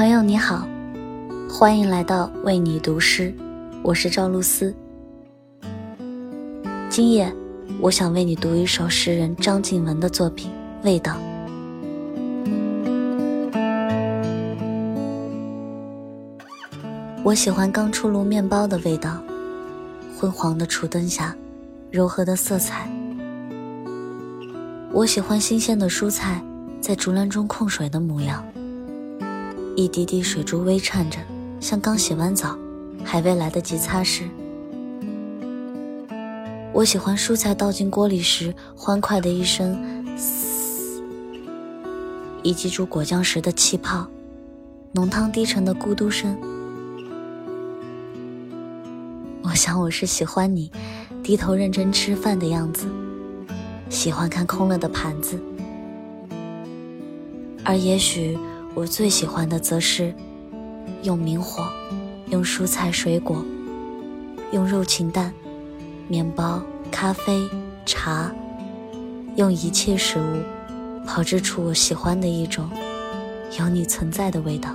朋友你好，欢迎来到为你读诗，我是赵露思。今夜，我想为你读一首诗人张静文的作品《味道》。我喜欢刚出炉面包的味道，昏黄的厨灯下，柔和的色彩。我喜欢新鲜的蔬菜在竹篮中控水的模样。一滴滴水珠微颤着，像刚洗完澡，还未来得及擦拭。我喜欢蔬菜倒进锅里时欢快的一声“嘶”，以及煮果酱时的气泡，浓汤低沉的咕嘟声。我想我是喜欢你低头认真吃饭的样子，喜欢看空了的盘子，而也许。我最喜欢的则是用明火，用蔬菜水果，用肉禽蛋、面包、咖啡、茶，用一切食物炮制出我喜欢的一种有你存在的味道。